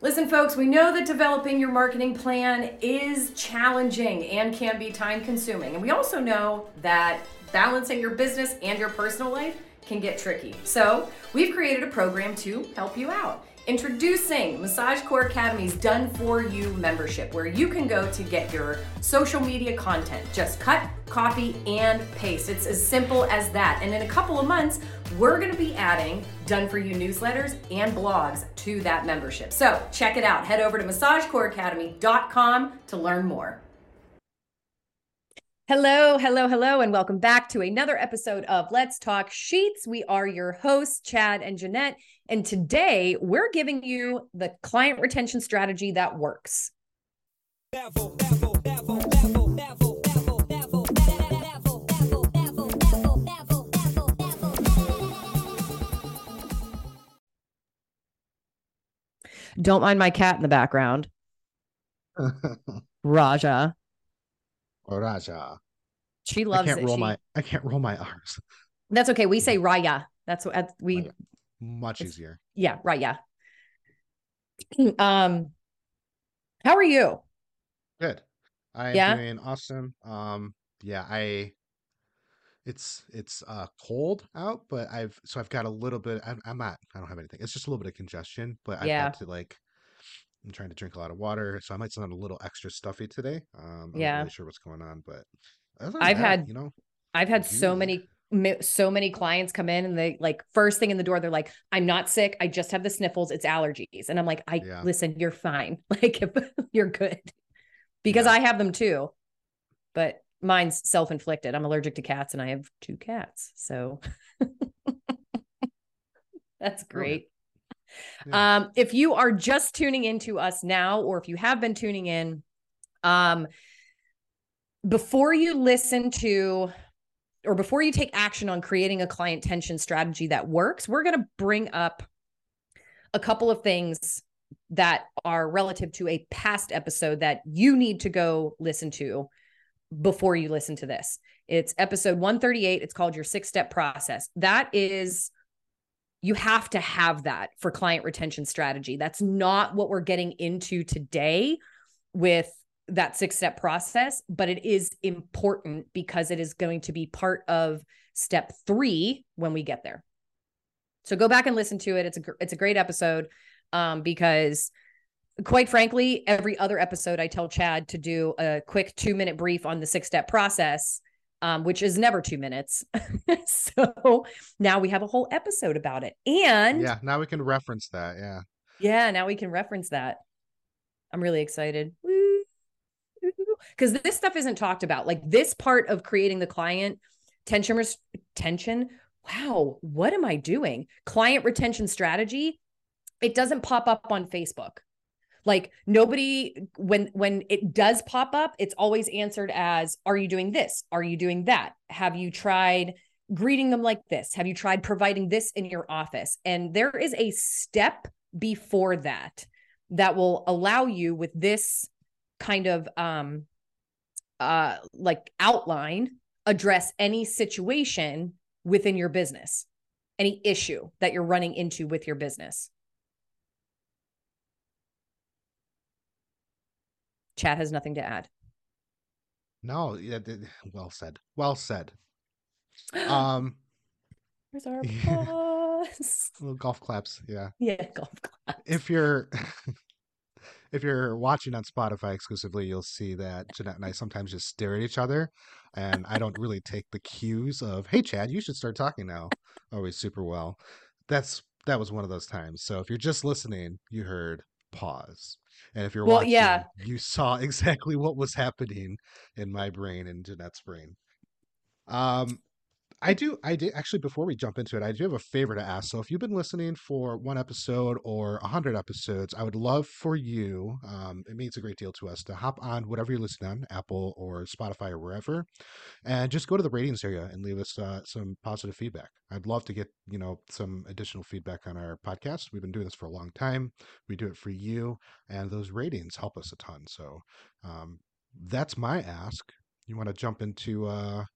Listen, folks, we know that developing your marketing plan is challenging and can be time consuming. And we also know that balancing your business and your personal life can get tricky. So, we've created a program to help you out. Introducing Massage Core Academy's Done For You membership, where you can go to get your social media content. Just cut, copy, and paste. It's as simple as that. And in a couple of months, we're going to be adding Done For You newsletters and blogs to that membership. So check it out. Head over to massagecoreacademy.com to learn more. Hello, hello, hello, and welcome back to another episode of Let's Talk Sheets. We are your hosts, Chad and Jeanette, and today we're giving you the client retention strategy that works. Don't mind my cat in the background. Raja. Raja. She loves I can't it. roll She- my I can't roll my R's. That's okay. We say Raya. That's what we Raya. Much easier. yeah, Raya. um how are you? Good. I'm Yeah? doing awesome. Um yeah, I it's it's uh cold out, but I've so I've got a little bit I'm, I'm not I don't have anything. It's just a little bit of congestion, but I've Yeah. had to like I'm trying to drink a lot of water, so I might sound a little extra stuffy today. Um I'm Yeah. not really sure what's going on, but I've that, had- you know, I've had so many so many clients come in and they like first thing in the door they're like I'm not sick I just have the sniffles it's allergies and I'm like I Yeah. listen you're fine like if you're good because Yeah. I have them too but mine's self-inflicted. I'm allergic to cats and I have two cats so. That's great. Yeah. um if you are just tuning into us now or if you have been tuning in um before you listen to or before you take action on creating a client tension strategy that works, we're going to bring up a couple of things that are relative to a past episode that you need to go listen to before you listen to this. It's episode 138. It's called Your Six Step Process. That is, you have to have that for client retention strategy. That's not what we're getting into today with that six step process, but it is important because it is going to be part of step three when we get there. So go back and listen to it. It's a it's a great episode um, because, quite frankly, every other episode I tell Chad to do a quick two minute brief on the six step process, um, which is never two minutes. so now we have a whole episode about it, and yeah, now we can reference that. Yeah. yeah, now we can reference that. I'm really excited. Because this stuff isn't talked about. Like this part of creating the client tension res- tension. Wow, what am I doing? Client retention strategy. It doesn't pop up on Facebook. Like nobody when when it does pop up, it's always answered as are you doing this? Are you doing that? Have you tried greeting them like this? Have you tried providing this in your office? And there is a step before that that will allow you with this kind of um uh like outline address any situation within your business any issue that you're running into with your business Chad has nothing to add. No, yeah, well said. Well said. Um Where's our yeah. little golf claps, yeah. Yeah, golf clap. if you're if you're watching on Spotify exclusively, you'll see that Jeanette and I sometimes just stare at each other, and I don't really take the cues of "Hey, Chad, you should start talking now." Always super well. That's that was one of those times. So if you're just listening, you heard pause, and if you're Well, watching, yeah. you saw exactly what was happening in my brain and Jeanette's brain. Um, I do. I did actually. Before we jump into it, I do have a favor to ask. So, if you've been listening for one episode or a hundred episodes, I would love for you. Um, it means a great deal to us to hop on whatever you're listening on, Apple or Spotify or wherever, and just go to the ratings area and leave us uh, some positive feedback. I'd love to get you know some additional feedback on our podcast. We've been doing this for a long time. We do it for you, and those ratings help us a ton. So, um, that's my ask. You want to jump into uh,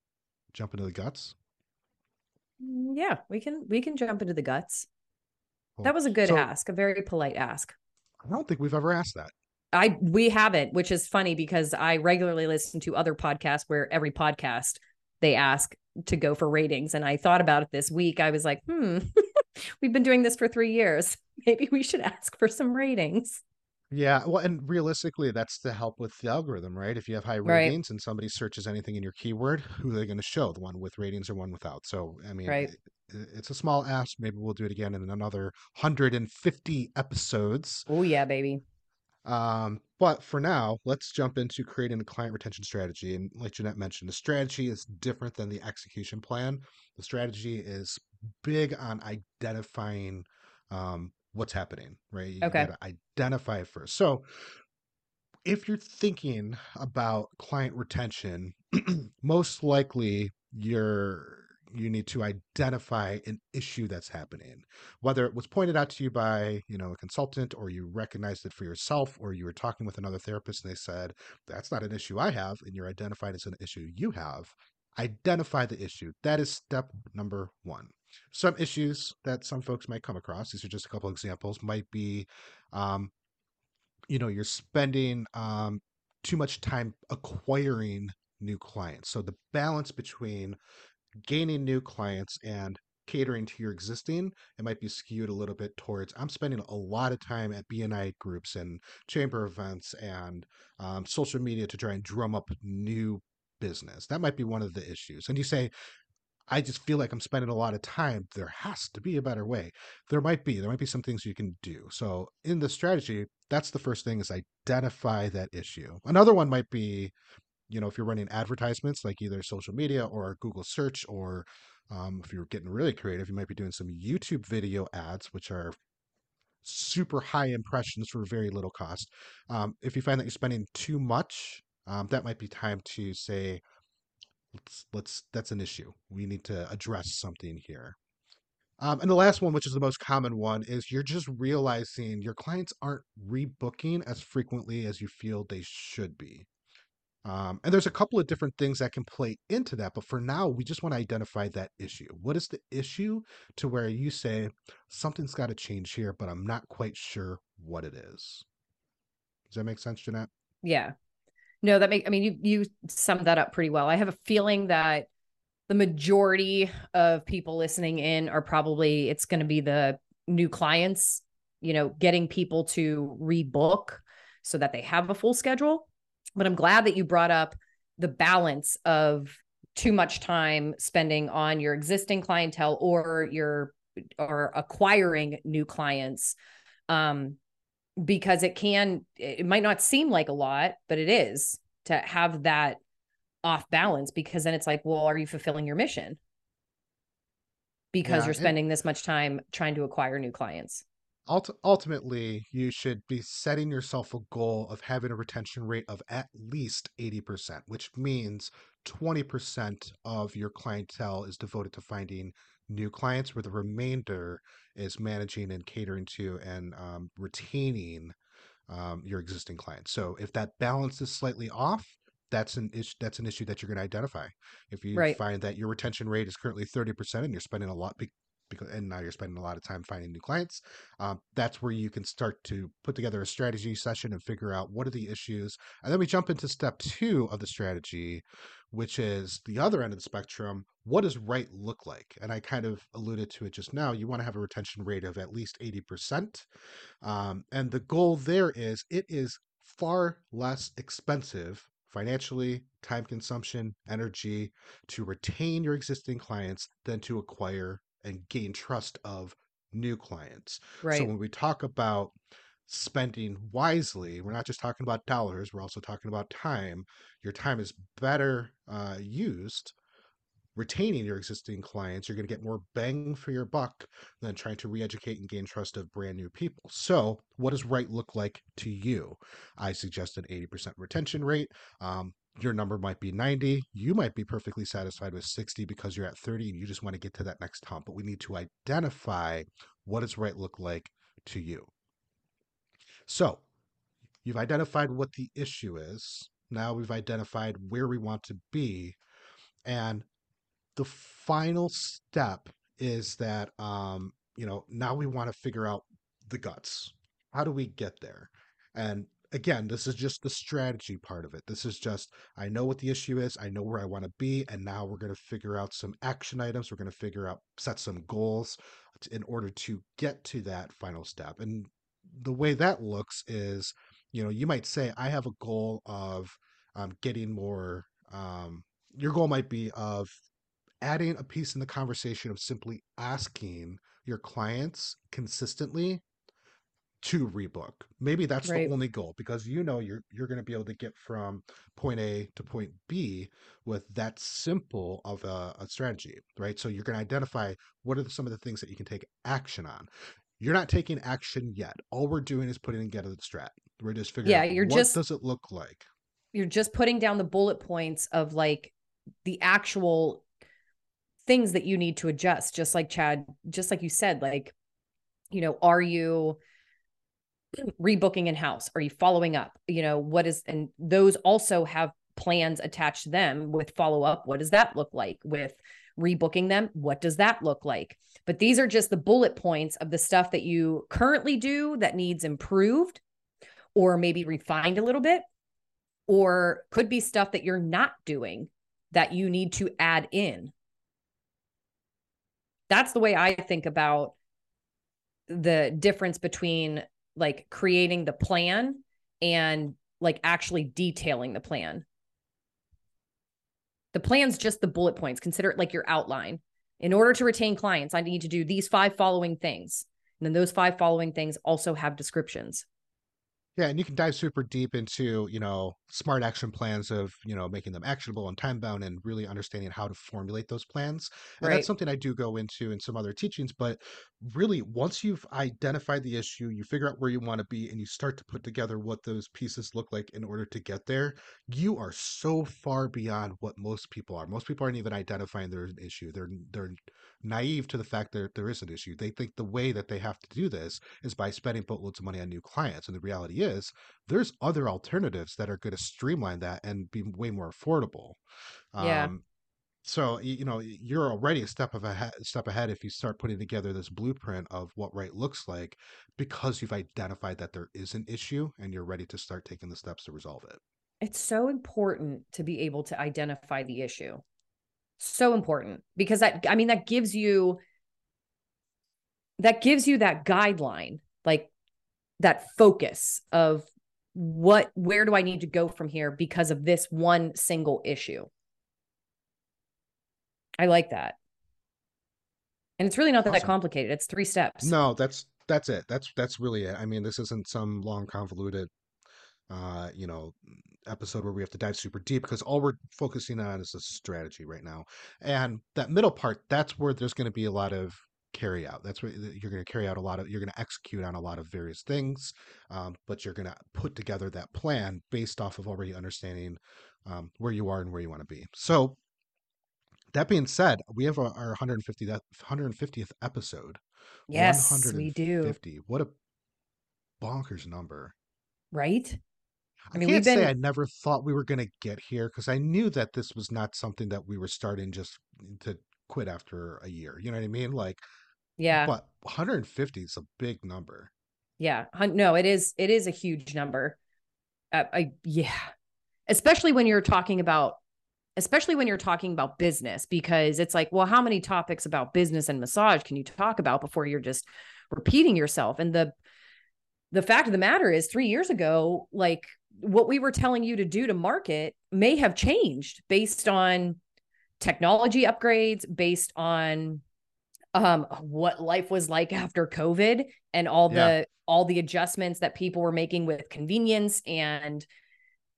jump into the guts? Mm, Yeah, we can we can jump into the guts. Cool. That was a good So, ask, a very polite ask. I don't think we've ever asked that. I we haven't, which is funny because I regularly listen to other podcasts where every podcast they ask to go for ratings. And I thought about it this week. I was like, hmm, we've been doing this for three years. Maybe we should ask for some ratings. Yeah, well, and realistically, that's to help with the algorithm, right? If you have high Right. ratings and somebody searches anything in your keyword, who are they going to show? The one with ratings or one without? So, I mean, Right. it, it's a small ask. Maybe we'll do it again in another 150 episodes. Oh yeah, baby. Um, but for now, let's jump into creating a client retention strategy. And like Jeanette mentioned, the strategy is different than the execution plan. The strategy is big on identifying um, what's happening, right? You Okay. identify it first. So if you're thinking about client retention, most likely you're you need to identify an issue that's happening whether it was pointed out to you by you know a consultant or you recognized it for yourself or you were talking with another therapist and they said that's not an issue i have and you're identified as an issue you have identify the issue that is step number one some issues that some folks might come across these are just a couple examples might be um, you know you're spending um, too much time acquiring new clients. So the balance between gaining new clients and catering to your existing it might be skewed a little bit towards i'm spending a lot of time at bni groups and chamber events and um, social media to try and drum up new business. That might be one of the issues. And you say I just feel like I'm spending a lot of time. There has to be a better way. There might be. There might be some things you can do. So in the strategy, that's the first thing is identify that issue. Another one might be, you know, if you're running advertisements like either social media or Google search, or um, if you're getting really creative, you might be doing some YouTube video ads, which are super high impressions for very little cost. Um, if you find that you're spending too much, um, that might be time to say, let's let's that's an issue. We need to address something here. Um, and the last one, which is the most common one, is you're just realizing your clients aren't rebooking as frequently as you feel they should be. Um, and there's a couple of different things that can play into that, but for now, we just want to identify that issue. What is the issue to where you say something's got to change here, but I'm not quite sure what it is? Does that make sense, Jeanette? Yeah. No, that make I mean you you summed that up pretty well. I have a feeling that the majority of people listening in are probably it's going to be the new clients, you know, getting people to rebook so that they have a full schedule. But I'm glad that you brought up the balance of too much time spending on your existing clientele or your or acquiring new clients. Um, because it can it might not seem like a lot but it is to have that off balance because then it's like well are you fulfilling your mission? Because Yeah, you're it- spending this much time trying to acquire new clients. Ult- ultimately, you should be setting yourself a goal of having a retention rate of at least 80%, which means 20% of your clientele is devoted to finding new clients, where the remainder is managing and catering to and um, retaining um, your existing clients. So if that balance is slightly off, that's an issue. That's an issue that you're going to identify. If you Right. find that your retention rate is currently 30% and you're spending a lot, be- because and now you're spending a lot of time finding new clients, um, that's where you can start to put together a strategy session and figure out what are the issues. And then we jump into step two of the strategy, which is the other end of the spectrum. What does right look like? And I kind of alluded to it just now. You want to have a retention rate of at least 80%. Um, and the goal there is it is far less expensive financially, time consumption, energy to retain your existing clients than to acquire and gain trust of new clients. So when we talk about spending wisely, we're not just talking about dollars, we're also talking about time. Your time is better uh, used retaining your existing clients. You're going to get more bang for your buck than trying to re-educate and gain trust of brand new people. So, what does right look like to you? I suggest an 80% retention rate. Um, your number might be 90. You might be perfectly satisfied with 60 because you're at 30 and you just want to get to that next hump. But we need to identify what does right look like to you. So, you've identified what the issue is. Now we've identified where we want to be. And the final step is that um, you know, now we want to figure out the guts. how do we get there? And again, this is just the strategy part of it. This is just, I know what the issue is, I know where I want to be, and now we're going to figure out some action items. We're going to figure out, set some goals in order to get to that final step. And the way that looks is, you know, you might say, I have a goal of um, getting more, um, your goal might be of adding a piece in the conversation of simply asking your clients consistently to rebook. Maybe that's right. the only goal because you know you're you're going to be able to get from point A to point B with that simple of a, a strategy, right? So you're going to identify what are the, some of the things that you can take action on. You're not taking action yet. All we're doing is putting together the strat. We're just figuring yeah, you're what just, does it look like? You're just putting down the bullet points of like the actual things that you need to adjust just like Chad just like you said like you know are you rebooking in house are you following up? You know what is and those also have plans attached to them with follow up what does that look like with rebooking them? What does that look like? But these are just the bullet points of the stuff that you currently do that needs improved or maybe refined a little bit or could be stuff that you're not doing that you need to add in. That's the way I think about the difference between like creating the plan and like actually detailing the plan. The plan's just the bullet points. Consider it like your outline. In order to retain clients, I need to do these five following things. And then those five following things also have descriptions. Yeah, and you can dive super deep into, you know, smart action plans of, you know, making them actionable and time bound and really understanding how to formulate those plans. And right. that's something I do go into in some other teachings. But really, once you've identified the issue, you figure out where you want to be and you start to put together what those pieces look like in order to get there, you are so far beyond what most people are. Most people aren't even identifying there's an issue. They're they're naive to the fact that there is an issue. They think the way that they have to do this is by spending boatloads of money on new clients. And the reality is, there's other alternatives that are going to streamline that and be way more affordable. Yeah. Um, so you know you're already a step of a step ahead if you start putting together this blueprint of what right looks like because you've identified that there is an issue and you're ready to start taking the steps to resolve it. It's so important to be able to identify the issue so important because that i mean that gives you that gives you that guideline like that focus of what where do i need to go from here because of this one single issue? I like that. And it's really not awesome. that complicated. It's three steps. No that's that's it. That's that's really it. I mean this isn't some long convoluted uh, you know, episode where we have to dive super deep because all we're focusing on is a strategy right now. And that middle part, that's where there's going to be a lot of carry out. That's what you're going to carry out a lot of, you're going to execute on a lot of various things, um, but you're going to put together that plan based off of already understanding um, where you are and where you want to be. So, that being said, we have our 150th 150th episode. Yes, we do. What a bonkers number. Right? I, mean, can't been... say I never thought we were going to get here because I knew that this was not something that we were starting just to quit after a year. You know what I mean? Like, yeah. But 150 is a big number. Yeah. No, it is. It is a huge number. Uh, I yeah, especially when you're talking about, especially when you're talking about business, because it's like, well, how many topics about business and massage can you talk about before you're just repeating yourself? And the the fact of the matter is, three years ago, like what we were telling you to do to market may have changed based on technology upgrades, based on um, what life was like after COVID and all yeah. the all the adjustments that people were making with convenience and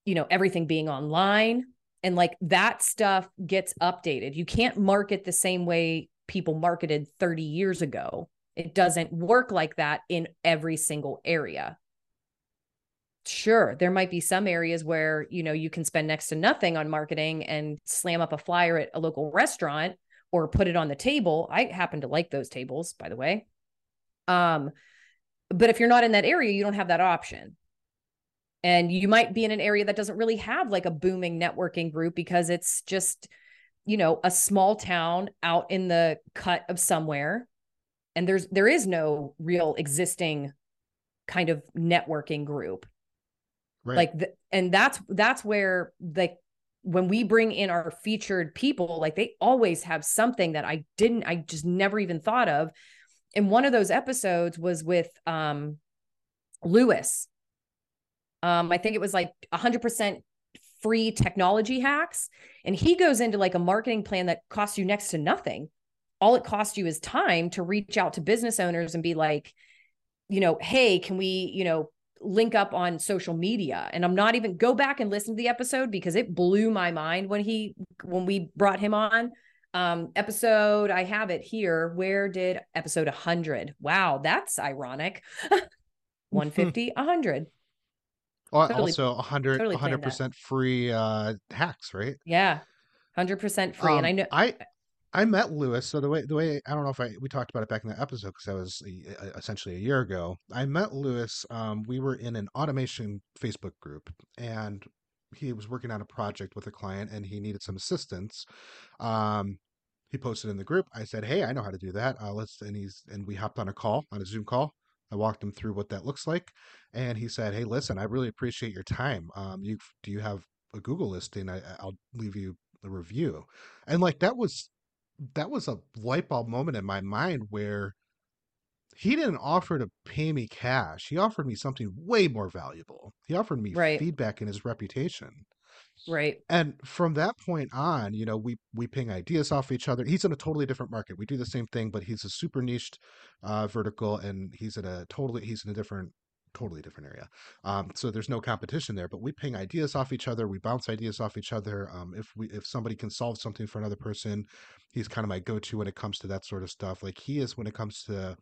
you know everything being online and like that stuff gets updated. You can't market the same way people marketed 30 years ago. It doesn't work like that in every single area sure there might be some areas where you know you can spend next to nothing on marketing and slam up a flyer at a local restaurant or put it on the table i happen to like those tables by the way um but if you're not in that area you don't have that option and you might be in an area that doesn't really have like a booming networking group because it's just you know a small town out in the cut of somewhere and there's there is no real existing kind of networking group. Right. Like the, and that's that's where like when we bring in our featured people, like they always have something that I didn't I just never even thought of. And one of those episodes was with um Lewis. Um I think it was like 100% free technology hacks and he goes into like a marketing plan that costs you next to nothing all it costs you is time to reach out to business owners and be like you know hey can we you know link up on social media. And i'm not even go back and listen to the episode because it blew my mind when he when we brought him on. Um episode i have it here. Where did episode 100 wow that's ironic. 150 100 Al- totally- also 100 totally 100% free uh hacks, right? yeah 100% free. And Um, i know I I met Lewis. So the way the way I don't know if I we talked about it back in that episode because that was uh, essentially a year ago. I met Lewis. Um, we were in an automation Facebook group, and he was working on a project with a client, and he needed some assistance. Um, he posted in the group. I said, "Hey, I know how to do that. Uh, let's." And he's and we hopped on a call on a Zoom call. I walked him through what that looks like, and he said, "Hey, listen, I really appreciate your time. Um, you do you have a Google listing? I, I'll leave you a review." And like that was that was a light bulb moment in my mind where he didn't offer to pay me cash. He offered me something way more valuable. He offered me Right. feedback in his reputation. right And from that point on, you know, we we ping ideas off each other. He's in a totally different market. We do the same thing, but he's a super niched uh, vertical, and he's in a totally he's in a different totally different area. Um, so there's no competition there. But we ping ideas off each other. We bounce ideas off each other. Um, if we if somebody can solve something for another person, he's kind of my go-to when it comes to that sort of stuff. Like he is when it comes to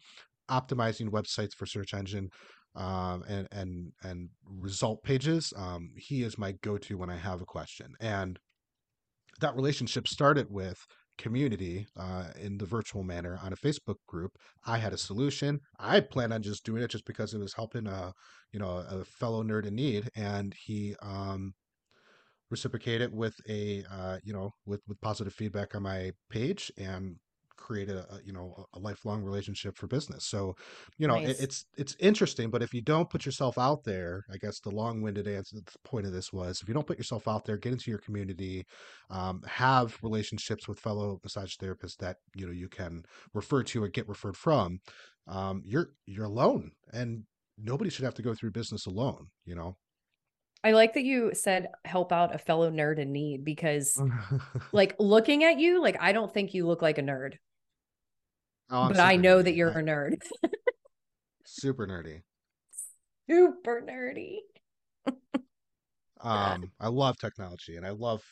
optimizing websites for search engine um, and and and result pages. Um, he is my go-to when I have a question, and that relationship started with community uh, in the virtual manner on a Facebook group. I had a solution. I plan on just doing it just because it was helping a you know a fellow nerd in need, and he um, reciprocated with a uh, you know with with positive feedback on my page and created a, a you know a lifelong relationship for business. So you know it, it's it's interesting but if you don't put yourself out there i guess the long-winded answer the point of this was if you don't put yourself out there get into your community um, have relationships with fellow massage therapists that you know you can refer to or get referred from um, you're you're alone and nobody should have to go through business alone you know? I like that you said help out a fellow nerd in need because like looking at you, like I don't think you look like a nerd, Oh, I'm but I know nerdy. that you're a nerd. super nerdy Super nerdy. um i love technology and i love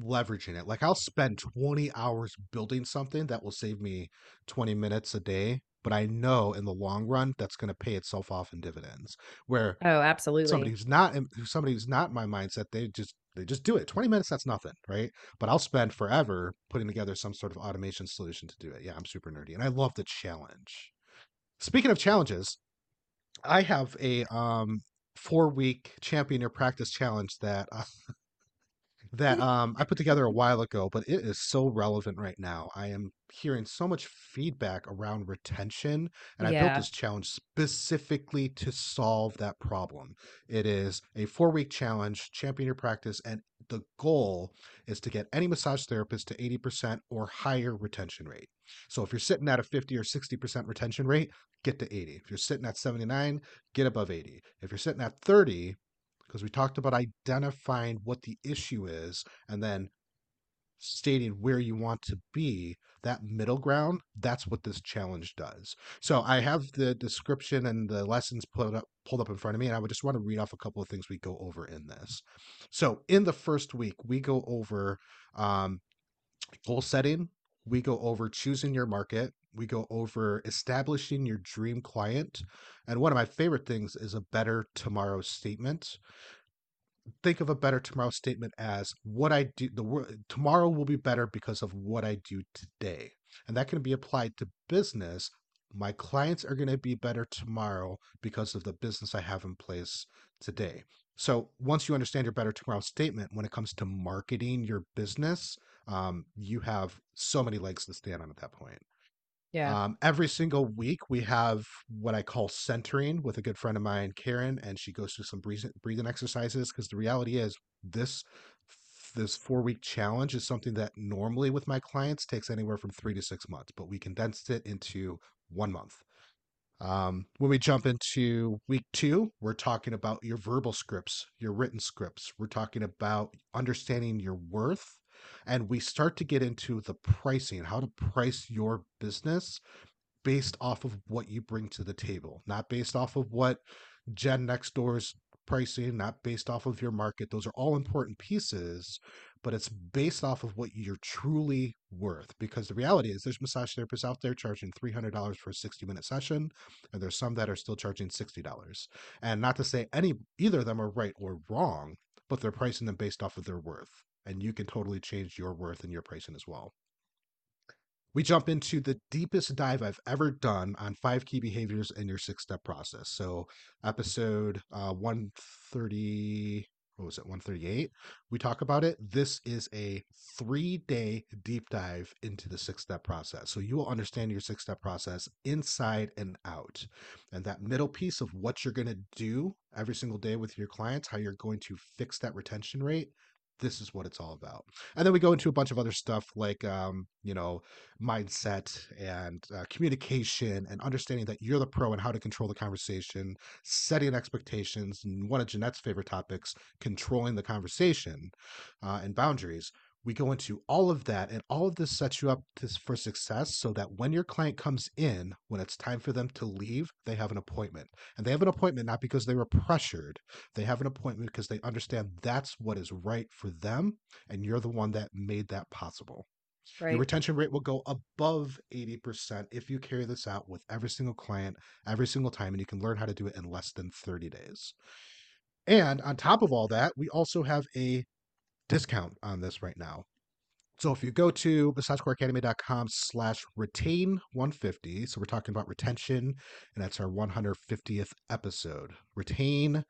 leveraging it like i'll spend 20 hours building something that will save me 20 minutes a day but i know in the long run that's going to pay itself off in dividends where Oh, absolutely. somebody who's not in- somebody who's not my mindset they just they just do it. 20 minutes that's nothing right? But i'll spend forever putting together some sort of automation solution to do it. Yeah i'm super nerdy and i love the challenge. Speaking of challenges i have a um four week champion your practice challenge that uh, that um I put together a while ago, but it is so relevant right now. I am hearing so much feedback around retention, and I built this challenge specifically to solve that problem. It is a four week challenge, champion your practice, and the goal is to get any massage therapist to 80% or higher retention rate. So if you're sitting at a 50 or 60% retention rate, get to 80. If you're sitting at 79, get above 80. If you're sitting at 30, because we talked about identifying what the issue is and then stating where you want to be that middle ground that's what this challenge does. So i have the description and the lessons pulled up pulled up in front of me and i would just want to read off a couple of things we go over in this. So in the first week we go over um, goal setting we go over choosing your market we go over establishing your dream client and one of my favorite things is a better tomorrow statement think of a better tomorrow statement as what I do the tomorrow will be better because of what I do today. And that can be applied to business. My clients are going to be better tomorrow because of the business I have in place today. So once you understand your better tomorrow statement, when it comes to marketing your business, um, you have so many legs to stand on at that point. Yeah. Um, every single week, we have what I call centering with a good friend of mine, Karen, and she goes through some breathing, exercises. Because the reality is, this this four week challenge is something that normally with my clients takes anywhere from three to six months, but we condensed it into one month. Um, when we jump into week two, we're talking about your verbal scripts, your written scripts. We're talking about understanding your worth. And we start to get into the pricing, how to price your business based off of what you bring to the table, not based off of what Jen next door's pricing, not based off of your market. Those are all important pieces, but it's based off of what you're truly worth. Because the reality is, there's massage therapists out there charging $300 for a 60 minute session, and there's some that are still charging $60. And not to say any either of them are right or wrong, but they're pricing them based off of their worth. And you can totally change your worth and your pricing as well we jump into the deepest dive I've ever done on five key behaviors in your six step process. So, episode uh, 130, what was it, 138? We talk about it. This is a three day deep dive into the six step process. So, you will understand your six step process inside and out. And that middle piece of what you're going to do every single day with your clients, how you're going to fix that retention rate this is what it's all about. And then we go into a bunch of other stuff like, um, you know, mindset and uh, communication and understanding that you're the pro and how to control the conversation, setting expectations, and one of Jeanette's favorite topics, controlling the conversation uh, and boundaries we go into all of that and all of this sets you up to, for success so that when your client comes in when it's time for them to leave they have an appointment. And they have an appointment not because they were pressured. They have an appointment because they understand that's what is right for them and you're the one that made that possible. Right. your retention rate will go above 80% if you carry this out with every single client every single time and you can learn how to do it in less than 30 days. And on top of all that we also have a discount on this right now. So if you go to massagecoreacademy.com slash retain 150, so we're talking about retention, and that's our 150th episode. Retain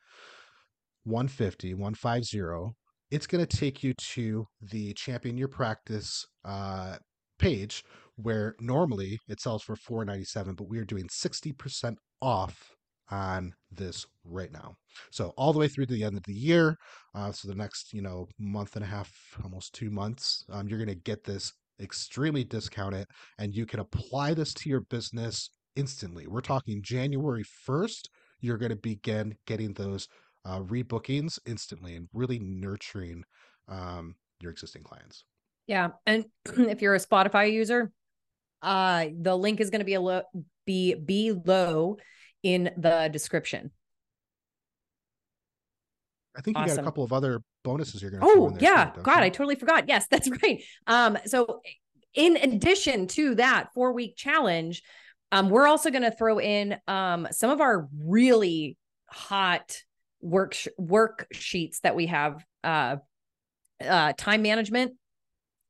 150, 150. It's going to take you to the Champion Your Practice uh, page where normally it sells for 497 but we are doing 60% off on this right now. So all the way through to the end of the year, uh, so the next you know month and a half, almost two months, um, you're going to get this extremely discounted, and you can apply this to your business instantly. We're talking January first. You're going to begin getting those uh, rebookings instantly and really nurturing um, your existing clients. Yeah, and if you're a Spotify user, uh, the link is going to be a lo- be below in the description. I think you awesome. got a couple of other bonuses you're going to. Oh yeah, too, God, you? I totally forgot. Yes, that's right. Um, so in addition to that four week challenge, um, we're also going to throw in um some of our really hot work sh- worksheets that we have. Uh, uh, time management,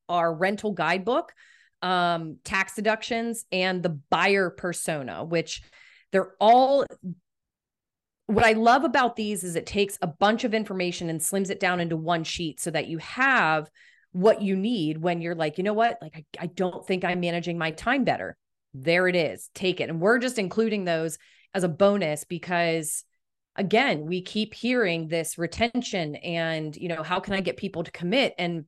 our rental guidebook, um, tax deductions, and the buyer persona, which they're all what I love about these is it takes a bunch of information and slims it down into one sheet so that you have what you need when you're like, you know what? Like, I, I don't think I'm managing my time better. There it is. Take it. And we're just including those as a bonus because again, we keep hearing this retention and, you know, how can I get people to commit? And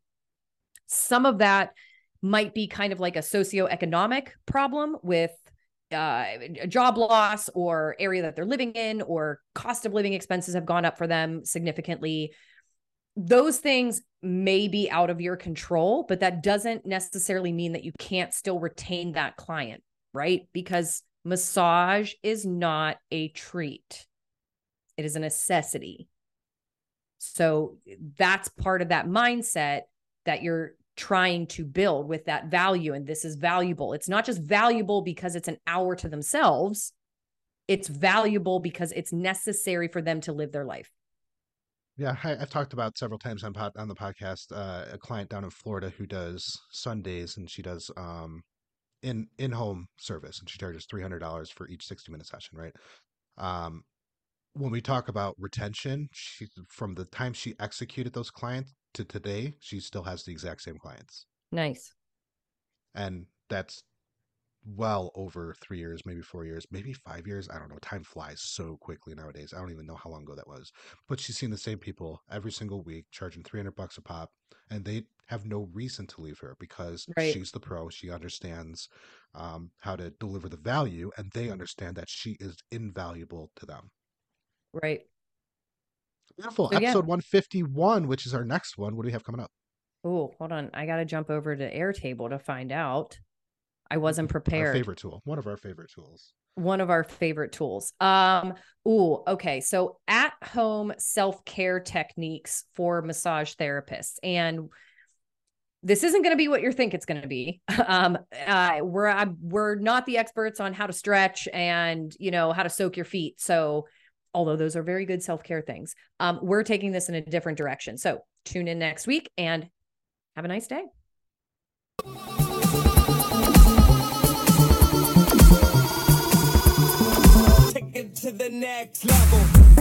some of that might be kind of like a socioeconomic problem with uh, job loss or area that they're living in or cost of living expenses have gone up for them significantly. Those things may be out of your control but that doesn't necessarily mean that you can't still retain that client right? Because massage is not a treat. It is a necessity. So that's part of that mindset that you're trying to build with that value. And this is valuable. It's not just valuable because it's an hour to themselves, it's valuable because it's necessary for them to live their life. Yeah, I, have talked about several times on pod, on the podcast uh, a client down in Florida who does Sundays and she does um, in in home service and she charges three hundred dollars for each sixty minute session. Right. Um, when we talk about retention, she from the time she executed those clients to today, she still has the exact same clients. Nice. And that's well over three years, maybe four years, maybe five years. I don't know. Time flies so quickly nowadays. I don't even know how long ago that was. But she's seen the same people every single week, charging 300 bucks a pop, and they have no reason to leave her because Right. she's the pro. She understands um, how to deliver the value, and they understand that she is invaluable to them. Right. Beautiful. So, yeah. Episode 151, which is our next one. What do we have coming up? Oh, hold on. I got to jump over to Airtable to find out. I wasn't Our prepared. favorite tool. One of our favorite tools. One of our favorite tools. Um, ooh, okay. So at home self-care techniques for massage therapists. And this isn't going to be what you think it's going to be. Um, uh, we're I, we're not the experts on how to stretch and you know how to soak your feet. So, although those are very good self-care things, um, we're taking this in a different direction. So tune in next week and have a nice day. Take it to the next level.